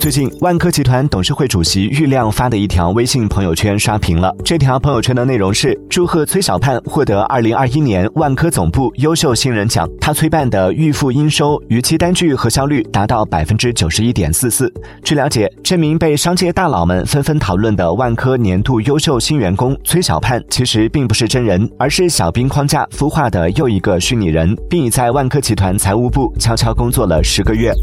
最近万科集团董事会主席郁亮发的一条微信朋友圈刷屏了。这条朋友圈的内容是祝贺崔小盼获得二零二一年万科总部优秀新人奖他催办的预付应收逾期单据核销率达到百分之九十一点四四。据了解这名被商界大佬们纷纷讨论的万科年度优秀新员工崔小盼其实并不是真人而是小兵框架孵化的又一个虚拟人并已在万科集团财务部悄悄工作了十个月。